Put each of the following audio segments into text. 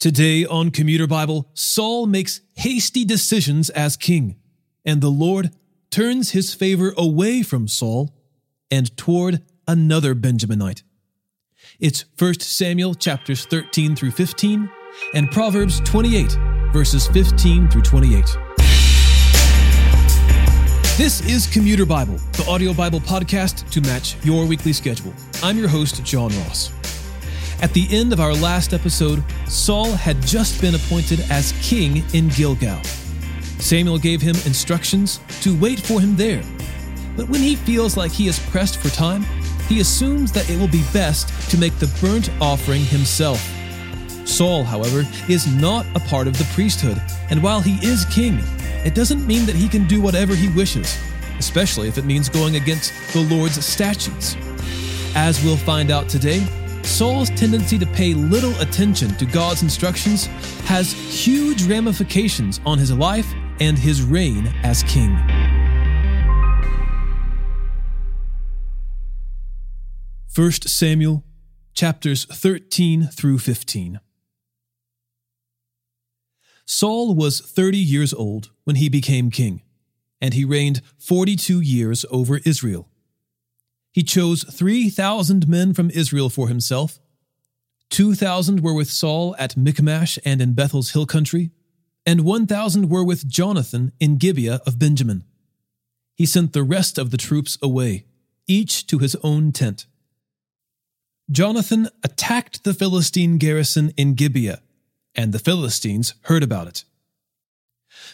Today on Commuter Bible, Saul makes hasty decisions as king, and the Lord turns his favor away from Saul and toward another Benjaminite. It's 1 Samuel chapters 13 through 15 and Proverbs 28 verses 15 through 28. This is Commuter Bible, the audio Bible podcast to match your weekly schedule. I'm your host, John Ross. At the end of our last episode, Saul had just been appointed as king in Gilgal. Samuel gave him instructions to wait for him there. But when he feels like he is pressed for time, he assumes that it will be best to make the burnt offering himself. Saul, however, is not a part of the priesthood, and while he is king, it doesn't mean that he can do whatever he wishes, especially if it means going against the Lord's statutes. As we'll find out today, Saul's tendency to pay little attention to God's instructions has huge ramifications on his life and his reign as king. First Samuel chapters 13 through 15. Saul was 30 years old when he became king, and he reigned 42 years over Israel. He chose 3,000 men from Israel for himself. 2,000 were with Saul at Michmash and in Bethel's hill country, and 1,000 were with Jonathan in Gibeah of Benjamin. He sent the rest of the troops away, each to his own tent. Jonathan attacked the Philistine garrison in Gibeah and the Philistines heard about it.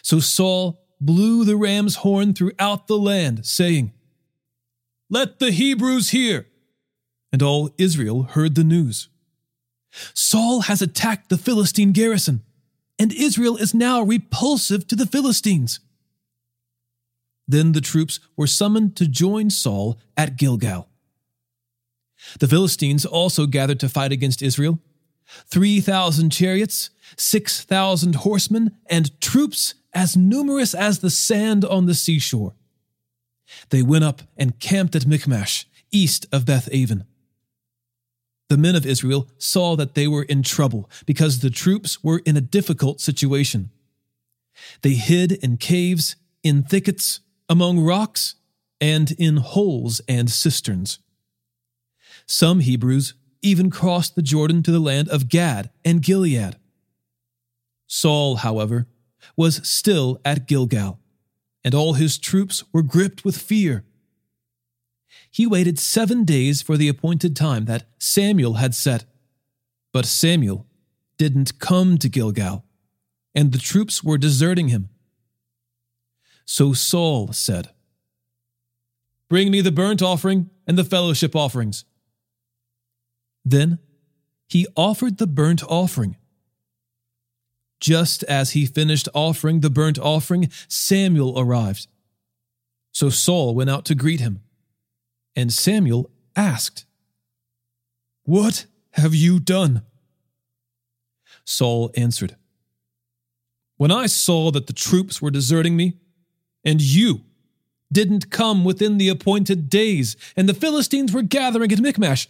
So Saul blew the ram's horn throughout the land, saying, Let the Hebrews hear! And all Israel heard the news. Saul has attacked the Philistine garrison, and Israel is now repulsive to the Philistines. Then the troops were summoned to join Saul at Gilgal. The Philistines also gathered to fight against Israel 3,000 chariots, 6,000 horsemen, and troops as numerous as the sand on the seashore. They went up and camped at Michmash, east of Beth Aven. The men of Israel saw that they were in trouble because the troops were in a difficult situation. They hid in caves, in thickets, among rocks, and in holes and cisterns. Some Hebrews even crossed the Jordan to the land of Gad and Gilead. Saul, however, was still at Gilgal, and all his troops were gripped with fear. He waited seven days for the appointed time that Samuel had set. But Samuel didn't come to Gilgal, and the troops were deserting him. So Saul said, Bring me the burnt offering and the fellowship offerings. Then he offered the burnt offering. Just as he finished offering the burnt offering, Samuel arrived. So Saul went out to greet him. And Samuel asked, What have you done? Saul answered, When I saw that the troops were deserting me, and you didn't come within the appointed days, and the Philistines were gathering at Michmash,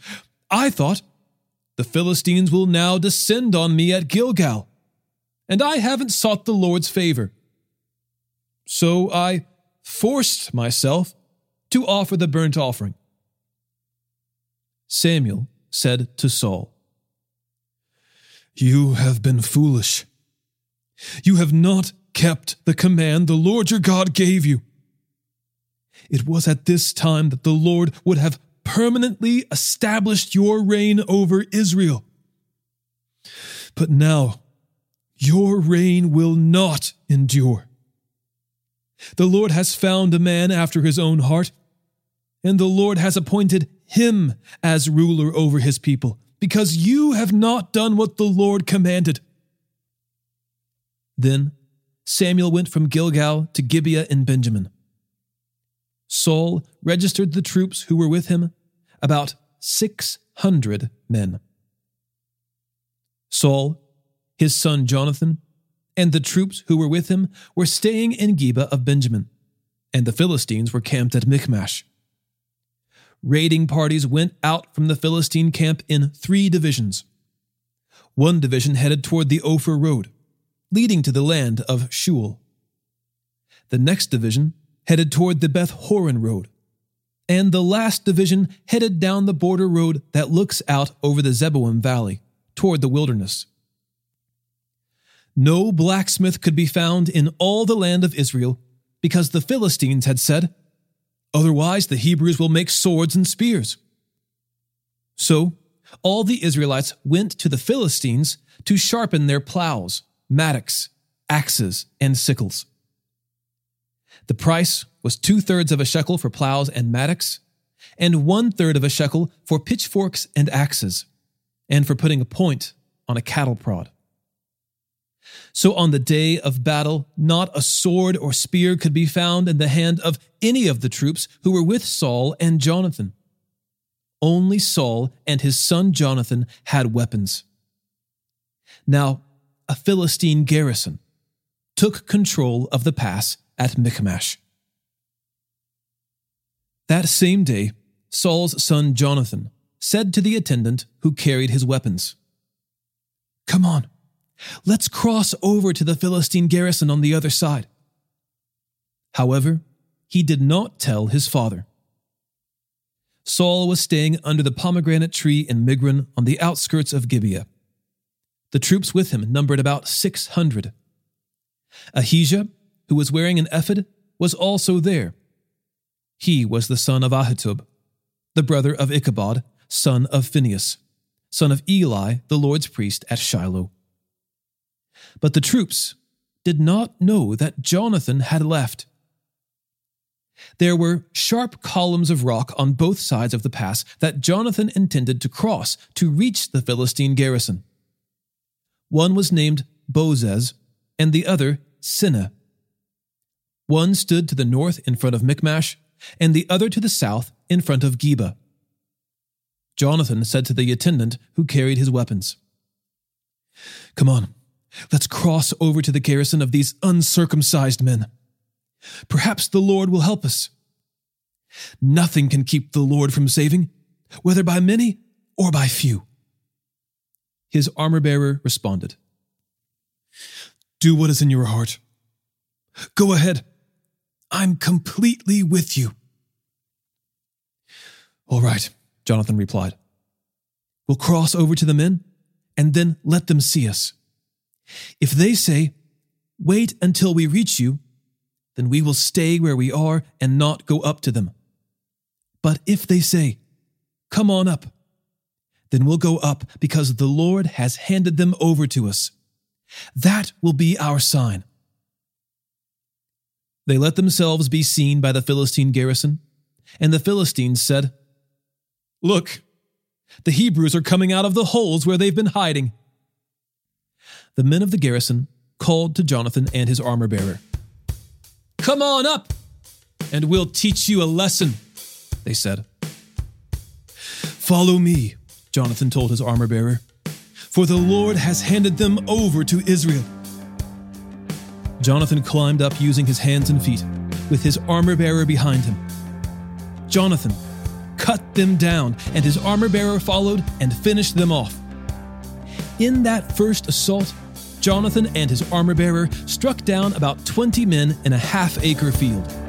I thought, the Philistines will now descend on me at Gilgal, and I haven't sought the Lord's favor. So I forced myself to offer the burnt offering. Samuel said to Saul, You have been foolish. You have not kept the command the Lord your God gave you. It was at this time that the Lord would have permanently established your reign over Israel. But now, your reign will not endure. The Lord has found a man after his own heart, and the Lord has appointed him as ruler over his people, because you have not done what the Lord commanded. Then Samuel went from Gilgal to Gibeah in Benjamin. Saul registered the troops who were with him, about 600 men. Saul, his son Jonathan, and the troops who were with him were staying in Geba of Benjamin, and the Philistines were camped at Michmash. Raiding parties went out from the Philistine camp in three divisions. One division headed toward the Ophrah Road, leading to the land of Shual. The next division headed toward the Beth Horon Road, and the last division headed down the border road that looks out over the Zeboim Valley toward the wilderness. No blacksmith could be found in all the land of Israel because the Philistines had said, Otherwise, the Hebrews will make swords and spears. So, all the Israelites went to the Philistines to sharpen their plows, mattocks, axes, and sickles. The price was two thirds of a shekel for plows and mattocks, and one third of a shekel for pitchforks and axes, and for putting a point on a cattle prod. So on the day of battle, not a sword or spear could be found in the hand of any of the troops who were with Saul and Jonathan. Only Saul and his son Jonathan had weapons. Now, a Philistine garrison took control of the pass at Michmash. That same day, Saul's son Jonathan said to the attendant who carried his weapons, Come on, let's cross over to the Philistine garrison on the other side. However, he did not tell his father. Saul was staying under the pomegranate tree in Migron on the outskirts of Gibeah. The troops with him numbered about 600. Ahijah who was wearing an ephod, was also there. He was the son of Ahitub, the brother of Ichabod, son of Phinehas, son of Eli, the Lord's priest at Shiloh. But the troops did not know that Jonathan had left. There were sharp columns of rock on both sides of the pass that Jonathan intended to cross to reach the Philistine garrison. One was named Bozez, and the other Seneh. One stood to the north in front of Michmash, and the other to the south in front of Geba. Jonathan said to the attendant who carried his weapons, Come on, let's cross over to the garrison of these uncircumcised men. Perhaps the Lord will help us. Nothing can keep the Lord from saving, whether by many or by few. His armor bearer responded, Do what is in your heart. Go ahead I'm completely with you. All right, Jonathan replied. We'll cross over to the men and then let them see us. If they say, Wait until we reach you, then we will stay where we are and not go up to them. But if they say, Come on up, then we'll go up because the Lord has handed them over to us. That will be our sign. They let themselves be seen by the Philistine garrison, and the Philistines said, Look, the Hebrews are coming out of the holes where they've been hiding. The men of the garrison called to Jonathan and his armor bearer. Come on up, and we'll teach you a lesson, they said. Follow me, Jonathan told his armor bearer, for the Lord has handed them over to Israel. Jonathan climbed up using his hands and feet, with his armor bearer behind him. Jonathan cut them down, and his armor bearer followed and finished them off. In that first assault, Jonathan and his armor bearer struck down about 20 men in a half acre field.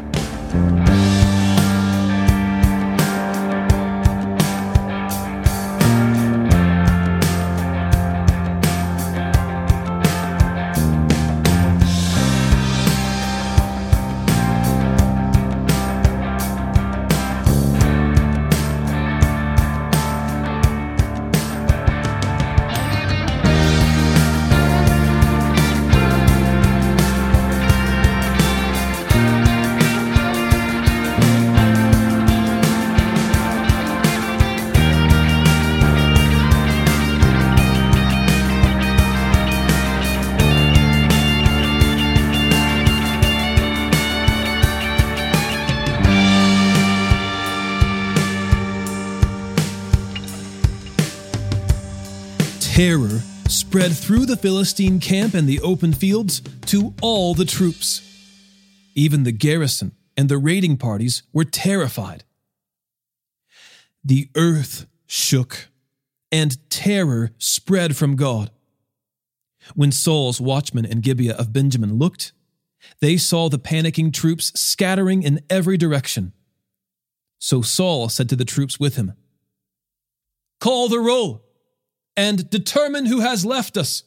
Terror spread through the Philistine camp and the open fields to all the troops. Even the garrison and the raiding parties were terrified. The earth shook, and terror spread from God. When Saul's watchmen in Gibeah of Benjamin looked, they saw the panicking troops scattering in every direction. So Saul said to the troops with him, Call the roll and determine who has left us.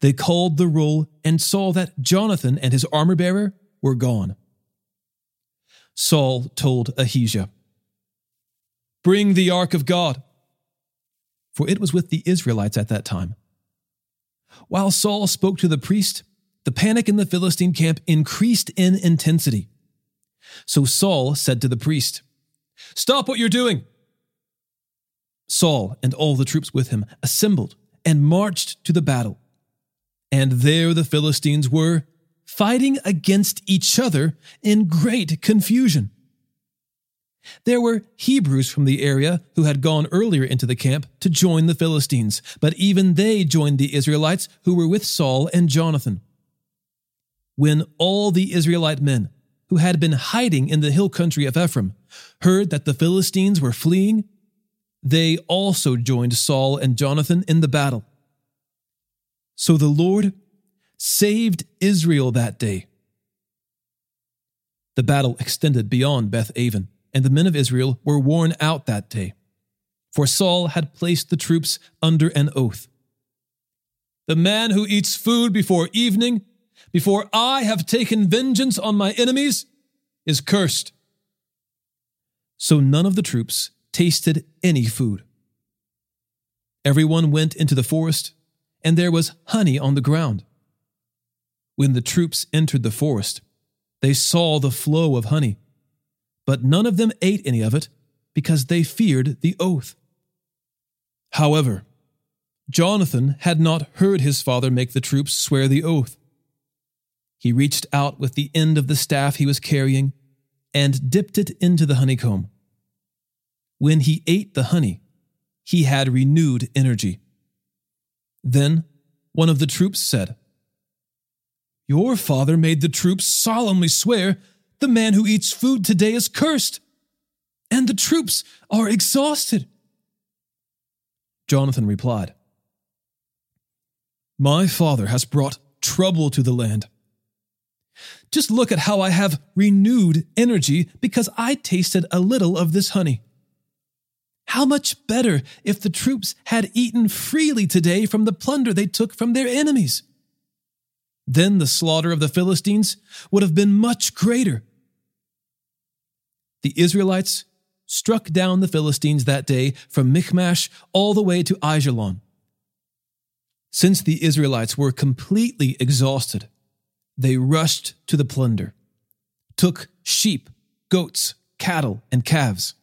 They called the roll and saw that Jonathan and his armor bearer were gone. Saul told Ahijah, Bring the ark of God, for it was with the Israelites at that time. While Saul spoke to the priest, the panic in the Philistine camp increased in intensity. So Saul said to the priest, Stop what you're doing. Saul and all the troops with him assembled and marched to the battle. And there the Philistines were, fighting against each other in great confusion. There were Hebrews from the area who had gone earlier into the camp to join the Philistines, but even they joined the Israelites who were with Saul and Jonathan. When all the Israelite men who had been hiding in the hill country of Ephraim heard that the Philistines were fleeing, they also joined Saul and Jonathan in the battle. So the Lord saved Israel that day. The battle extended beyond Beth Aven and the men of Israel were worn out that day, for Saul had placed the troops under an oath. The man who eats food before evening, before I have taken vengeance on my enemies, is cursed. So none of the troops tasted any food. Everyone went into the forest, and there was honey on the ground. When the troops entered the forest, they saw the flow of honey but none of them ate any of it because they feared the oath. However, Jonathan had not heard his father make the troops swear the oath. He reached out with the end of the staff he was carrying and dipped it into the honeycomb. When he ate the honey, he had renewed energy. Then one of the troops said, Your father made the troops solemnly swear the man who eats food today is cursed, and the troops are exhausted. Jonathan replied, My father has brought trouble to the land. Just look at how I have renewed energy because I tasted a little of this honey. How much better if the troops had eaten freely today from the plunder they took from their enemies. Then the slaughter of the Philistines would have been much greater the Israelites struck down the Philistines that day from Michmash all the way to Ajalon. Since the Israelites were completely exhausted, they rushed to the plunder, took sheep, goats, cattle, and calves,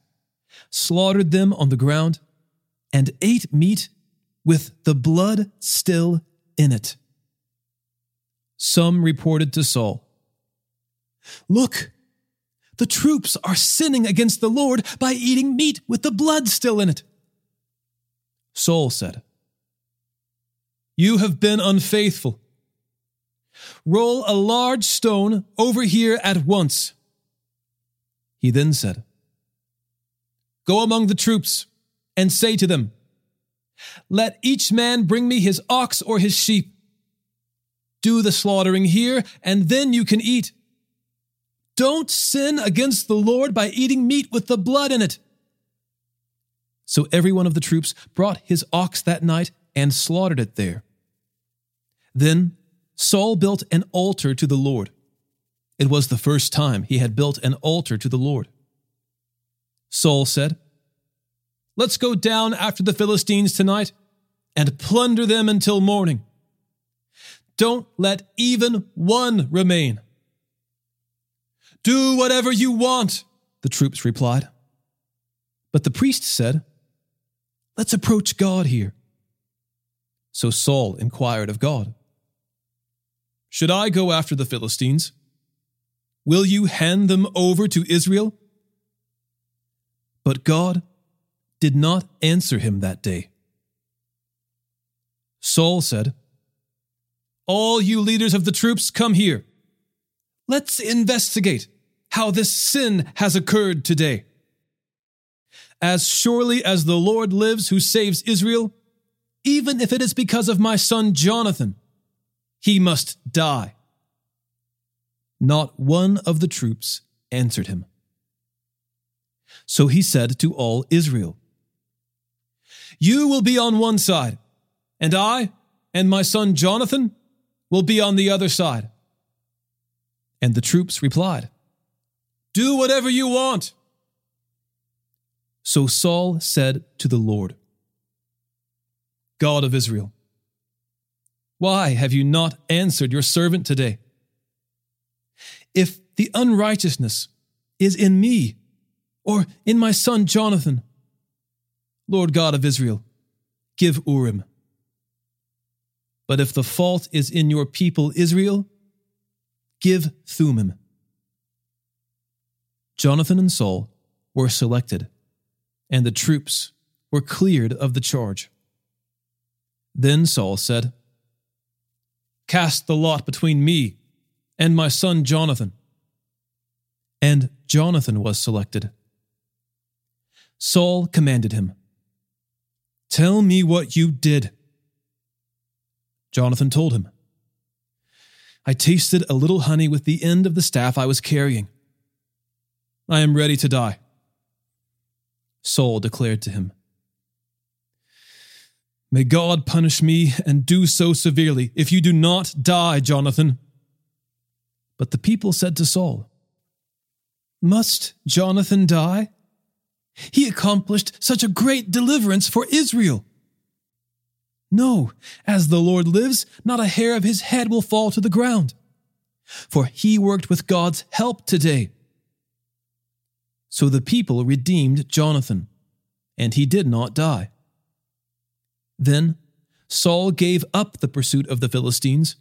slaughtered them on the ground, and ate meat with the blood still in it. Some reported to Saul, Look, the troops are sinning against the Lord by eating meat with the blood still in it. Saul said, You have been unfaithful. Roll a large stone over here at once. He then said, Go among the troops and say to them, Let each man bring me his ox or his sheep. Do the slaughtering here, and then you can eat. Don't sin against the Lord by eating meat with the blood in it. So every one of the troops brought his ox that night and slaughtered it there. Then Saul built an altar to the Lord. It was the first time he had built an altar to the Lord. Saul said, Let's go down after the Philistines tonight and plunder them until morning. Don't let even one remain. Do whatever you want, the troops replied. But the priest said, Let's approach God here. So Saul inquired of God, Should I go after the Philistines? Will you hand them over to Israel? But God did not answer him that day. Saul said, All you leaders of the troops, come here. Let's investigate how this sin has occurred today. As surely as the Lord lives who saves Israel, even if it is because of my son Jonathan, he must die. Not one of the troops answered him. So he said to all Israel, You will be on one side, and I and my son Jonathan will be on the other side. And the troops replied, Do whatever you want. So Saul said to the Lord, God of Israel, why have you not answered your servant today? If the unrighteousness is in me or in my son Jonathan, Lord God of Israel, give Urim. But if the fault is in your people Israel, give Thummim. Jonathan and Saul were selected, and the troops were cleared of the charge. Then Saul said, Cast the lot between me and my son Jonathan. And Jonathan was selected. Saul commanded him, Tell me what you did. Jonathan told him, I tasted a little honey with the end of the staff I was carrying. I am ready to die. Saul declared to him, May God punish me and do so severely if you do not die, Jonathan. But the people said to Saul, Must Jonathan die? He accomplished such a great deliverance for Israel. No, as the Lord lives, not a hair of his head will fall to the ground. For he worked with God's help today. So the people redeemed Jonathan, and he did not die. Then Saul gave up the pursuit of the Philistines,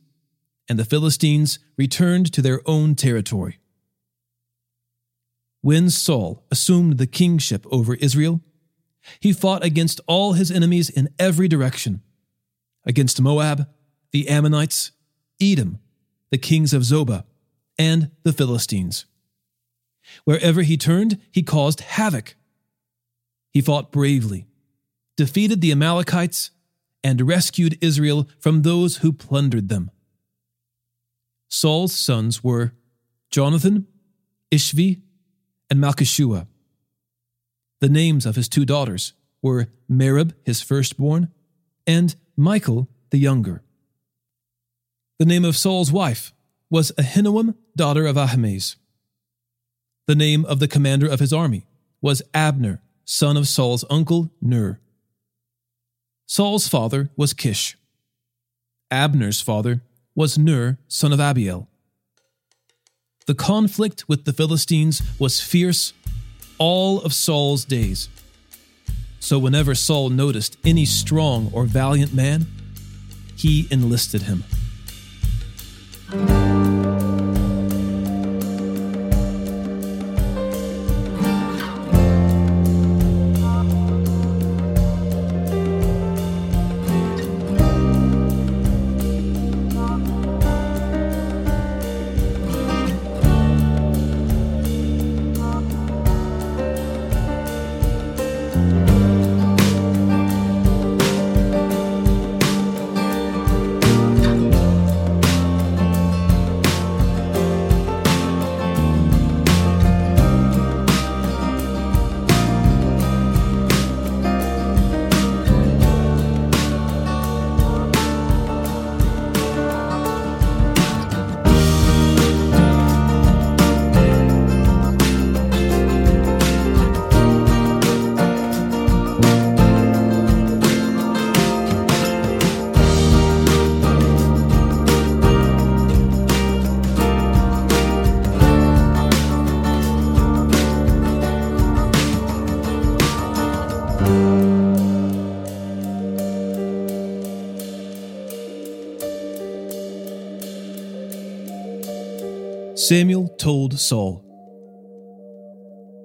and the Philistines returned to their own territory. When Saul assumed the kingship over Israel, he fought against all his enemies in every direction against Moab, the Ammonites, Edom, the kings of Zobah, and the Philistines. Wherever he turned, he caused havoc. He fought bravely, defeated the Amalekites, and rescued Israel from those who plundered them. Saul's sons were Jonathan, Ishvi, and Malchishua. The names of his two daughters were Merab, his firstborn, and Michal, the younger. The name of Saul's wife was Ahinoam, daughter of Ahimaaz. The name of the commander of his army was Abner, son of Saul's uncle Ner. Saul's father was Kish. Abner's father was Ner, son of Abiel. The conflict with the Philistines was fierce all of Saul's days. So whenever Saul noticed any strong or valiant man, he enlisted him. Samuel told Saul,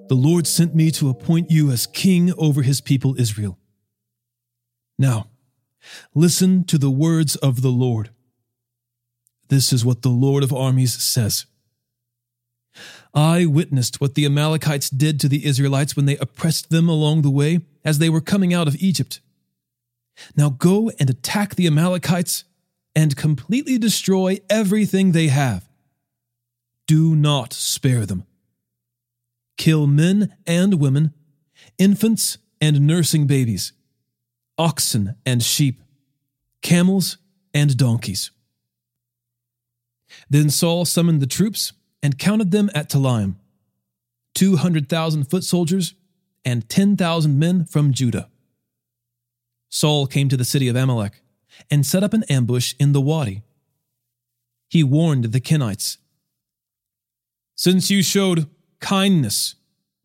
The Lord sent me to appoint you as king over his people Israel. Now, listen to the words of the Lord. This is what the Lord of armies says I witnessed what the Amalekites did to the Israelites when they oppressed them along the way as they were coming out of Egypt. Now go and attack the Amalekites and completely destroy everything they have. Do not spare them. Kill men and women, infants and nursing babies, oxen and sheep, camels and donkeys. Then Saul summoned the troops and counted them at Telaim 200,000 foot soldiers and 10,000 men from Judah. Saul came to the city of Amalek and set up an ambush in the wadi. He warned the Kenites Since you showed kindness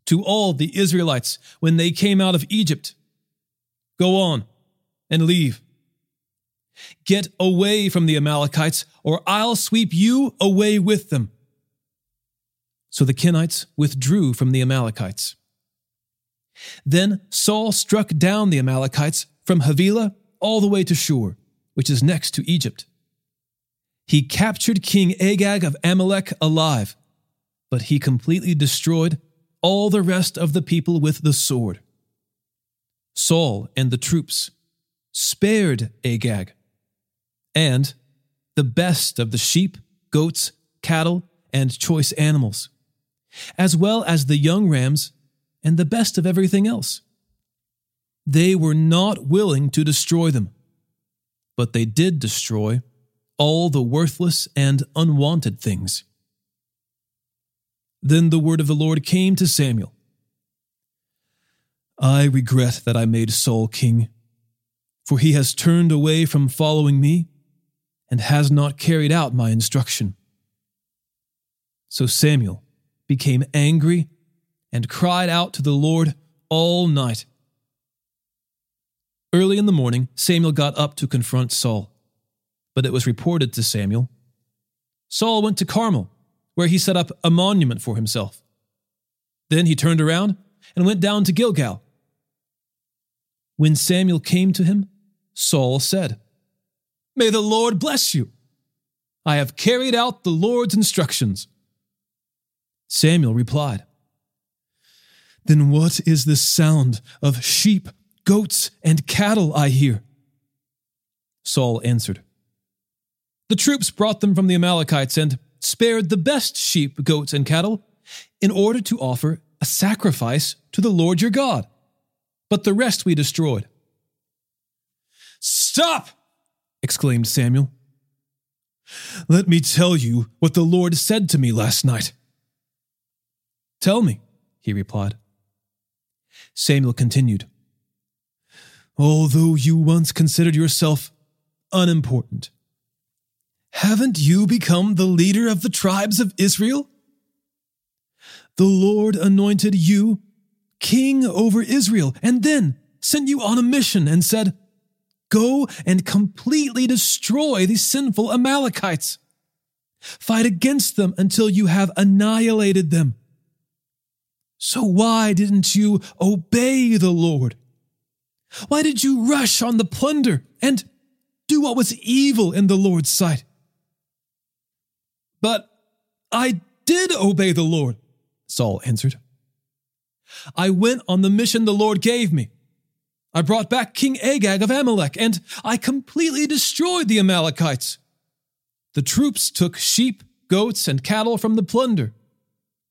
to all the Israelites when they came out of Egypt, go on and leave. Get away from the Amalekites, or I'll sweep you away with them. So the Kenites withdrew from the Amalekites. Then Saul struck down the Amalekites from Havilah all the way to Shur, which is next to Egypt. He captured King Agag of Amalek alive, but he completely destroyed all the rest of the people with the sword. Saul and the troops spared Agag, and the best of the sheep, goats, cattle, and choice animals as well as the young rams and the best of everything else. They were not willing to destroy them, but they did destroy all the worthless and unwanted things. Then the word of the Lord came to Samuel I regret that I made Saul king, for he has turned away from following me and has not carried out my instruction. So Samuel became angry and cried out to the Lord all night. Early in the morning, Samuel got up to confront Saul, but it was reported to Samuel. Saul went to Carmel, where he set up a monument for himself. Then he turned around and went down to Gilgal. When Samuel came to him, Saul said, May the Lord bless you. I have carried out the Lord's instructions. Samuel replied, Then what is this sound of sheep, goats, and cattle I hear? Saul answered, The troops brought them from the Amalekites and spared the best sheep, goats, and cattle in order to offer a sacrifice to the Lord your God. But the rest we destroyed. Stop! exclaimed Samuel. Let me tell you what the Lord said to me last night. Tell me, he replied. Samuel continued, Although you once considered yourself unimportant, haven't you become the leader of the tribes of Israel? The Lord anointed you king over Israel and then sent you on a mission and said, Go and completely destroy these sinful Amalekites. Fight against them until you have annihilated them. So why didn't you obey the Lord? Why did you rush on the plunder and do what was evil in the Lord's sight? But I did obey the Lord, Saul answered. I went on the mission the Lord gave me. I brought back King Agag of Amalek, and I completely destroyed the Amalekites. The troops took sheep, goats, and cattle from the plunder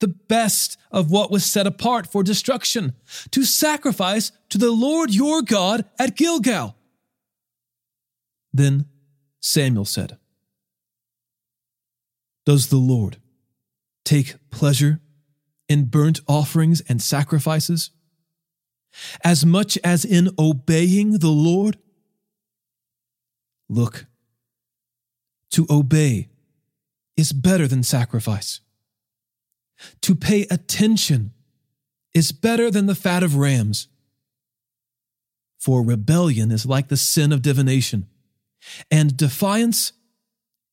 the best of what was set apart for destruction, to sacrifice to the Lord your God at Gilgal. Then Samuel said, Does the Lord take pleasure in burnt offerings and sacrifices, as much as in obeying the Lord? Look, to obey is better than sacrifice to pay attention is better than the fat of rams. For rebellion is like the sin of divination, and defiance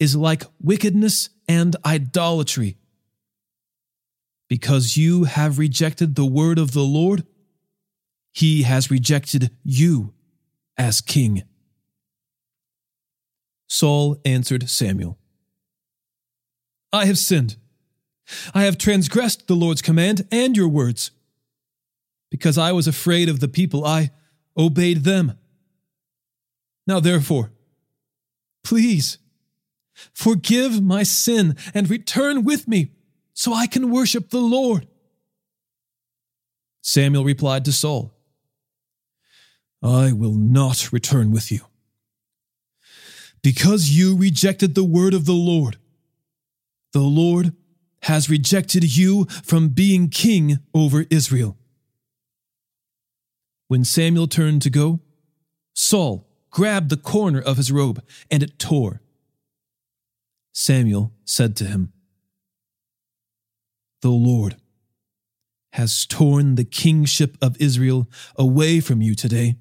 is like wickedness and idolatry. Because you have rejected the word of the Lord, he has rejected you as king. Saul answered Samuel I have sinned I have transgressed the Lord's command and your words. Because I was afraid of the people, I obeyed them. Now, therefore, please forgive my sin and return with me so I can worship the Lord. Samuel replied to Saul, I will not return with you. Because you rejected the word of the Lord, the Lord has rejected you from being king over Israel. When Samuel turned to go, Saul grabbed the corner of his robe and it tore. Samuel said to him, The Lord has torn the kingship of Israel away from you today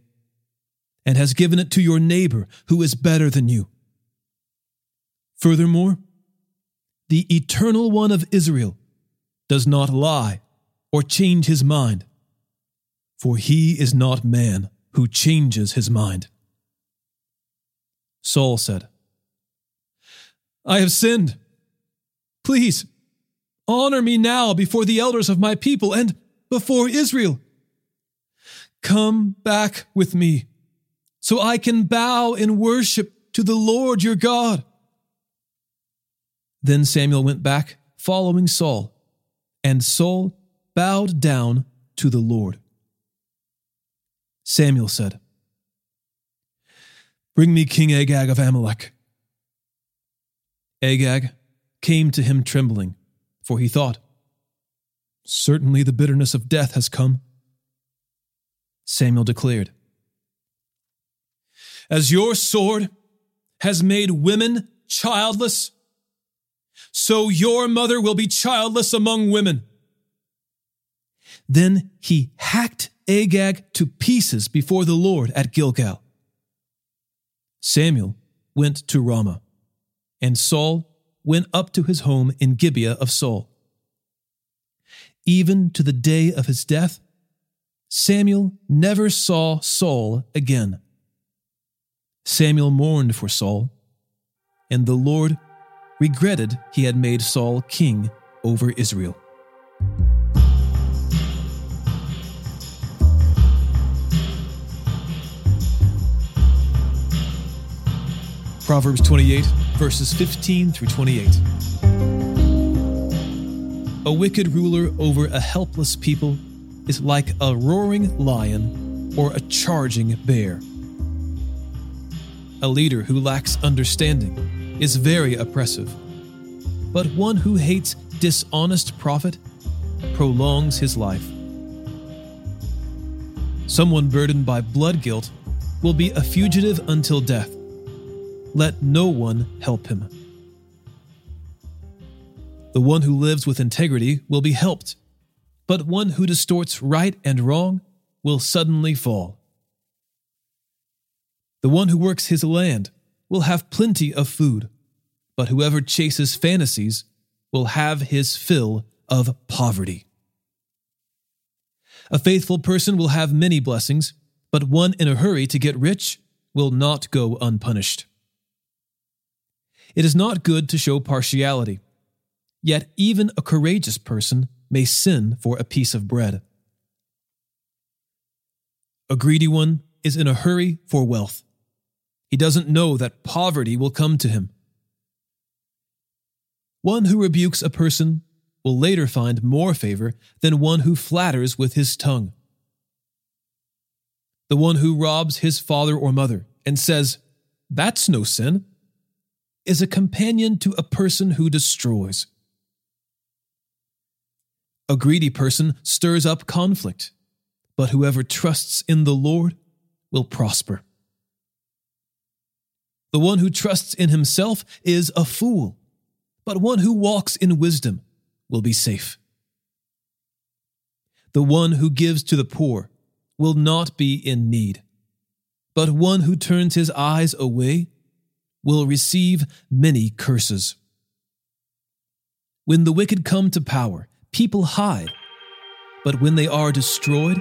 and has given it to your neighbor who is better than you. Furthermore, the Eternal One of Israel does not lie or change his mind, for he is not man who changes his mind. Saul said, I have sinned. Please, honor me now before the elders of my people and before Israel. Come back with me so I can bow in worship to the Lord your God. Then Samuel went back, following Saul, and Saul bowed down to the Lord. Samuel said, Bring me King Agag of Amalek. Agag came to him trembling, for he thought, Certainly the bitterness of death has come. Samuel declared, As your sword has made women childless, so your mother will be childless among women. Then he hacked Agag to pieces before the Lord at Gilgal. Samuel went to Ramah, and Saul went up to his home in Gibeah of Saul. Even to the day of his death, Samuel never saw Saul again. Samuel mourned for Saul, and the Lord regretted he had made Saul king over Israel. Proverbs 28, verses 15 through 28. A wicked ruler over a helpless people is like a roaring lion or a charging bear. A leader who lacks understanding is very oppressive, but one who hates dishonest profit prolongs his life. Someone burdened by blood guilt will be a fugitive until death. Let no one help him. The one who lives with integrity will be helped, but one who distorts right and wrong will suddenly fall. The one who works his land will have plenty of food, but whoever chases fantasies will have his fill of poverty. A faithful person will have many blessings, but one in a hurry to get rich will not go unpunished. It is not good to show partiality, yet, even a courageous person may sin for a piece of bread. A greedy one is in a hurry for wealth. He doesn't know that poverty will come to him. One who rebukes a person will later find more favor than one who flatters with his tongue. The one who robs his father or mother and says, That's no sin, is a companion to a person who destroys. A greedy person stirs up conflict, but whoever trusts in the Lord will prosper. The one who trusts in himself is a fool, but one who walks in wisdom will be safe. The one who gives to the poor will not be in need, but one who turns his eyes away will receive many curses. When the wicked come to power, people hide, but when they are destroyed,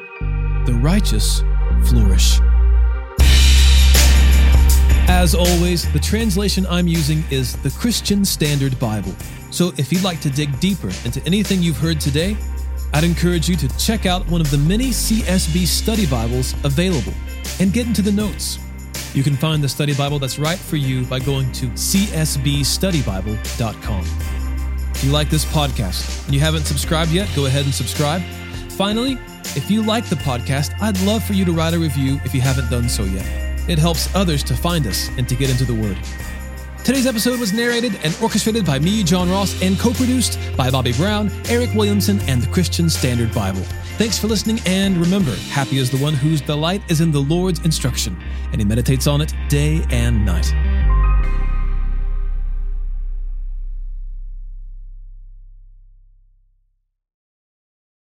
the righteous flourish. As always, the translation I'm using is the Christian Standard Bible. So if you'd like to dig deeper into anything you've heard today, I'd encourage you to check out one of the many CSB study Bibles available and get into the notes. You can find the study Bible that's right for you by going to csbstudybible.com. If you like this podcast and you haven't subscribed yet, go ahead and subscribe. Finally, if you like the podcast, I'd love for you to write a review if you haven't done so yet. It helps others to find us and to get into the Word. Today's episode was narrated and orchestrated by me, John Ross, and co produced by Bobby Brown, Eric Williamson, and the Christian Standard Bible. Thanks for listening, and remember happy is the one whose delight is in the Lord's instruction, and he meditates on it day and night.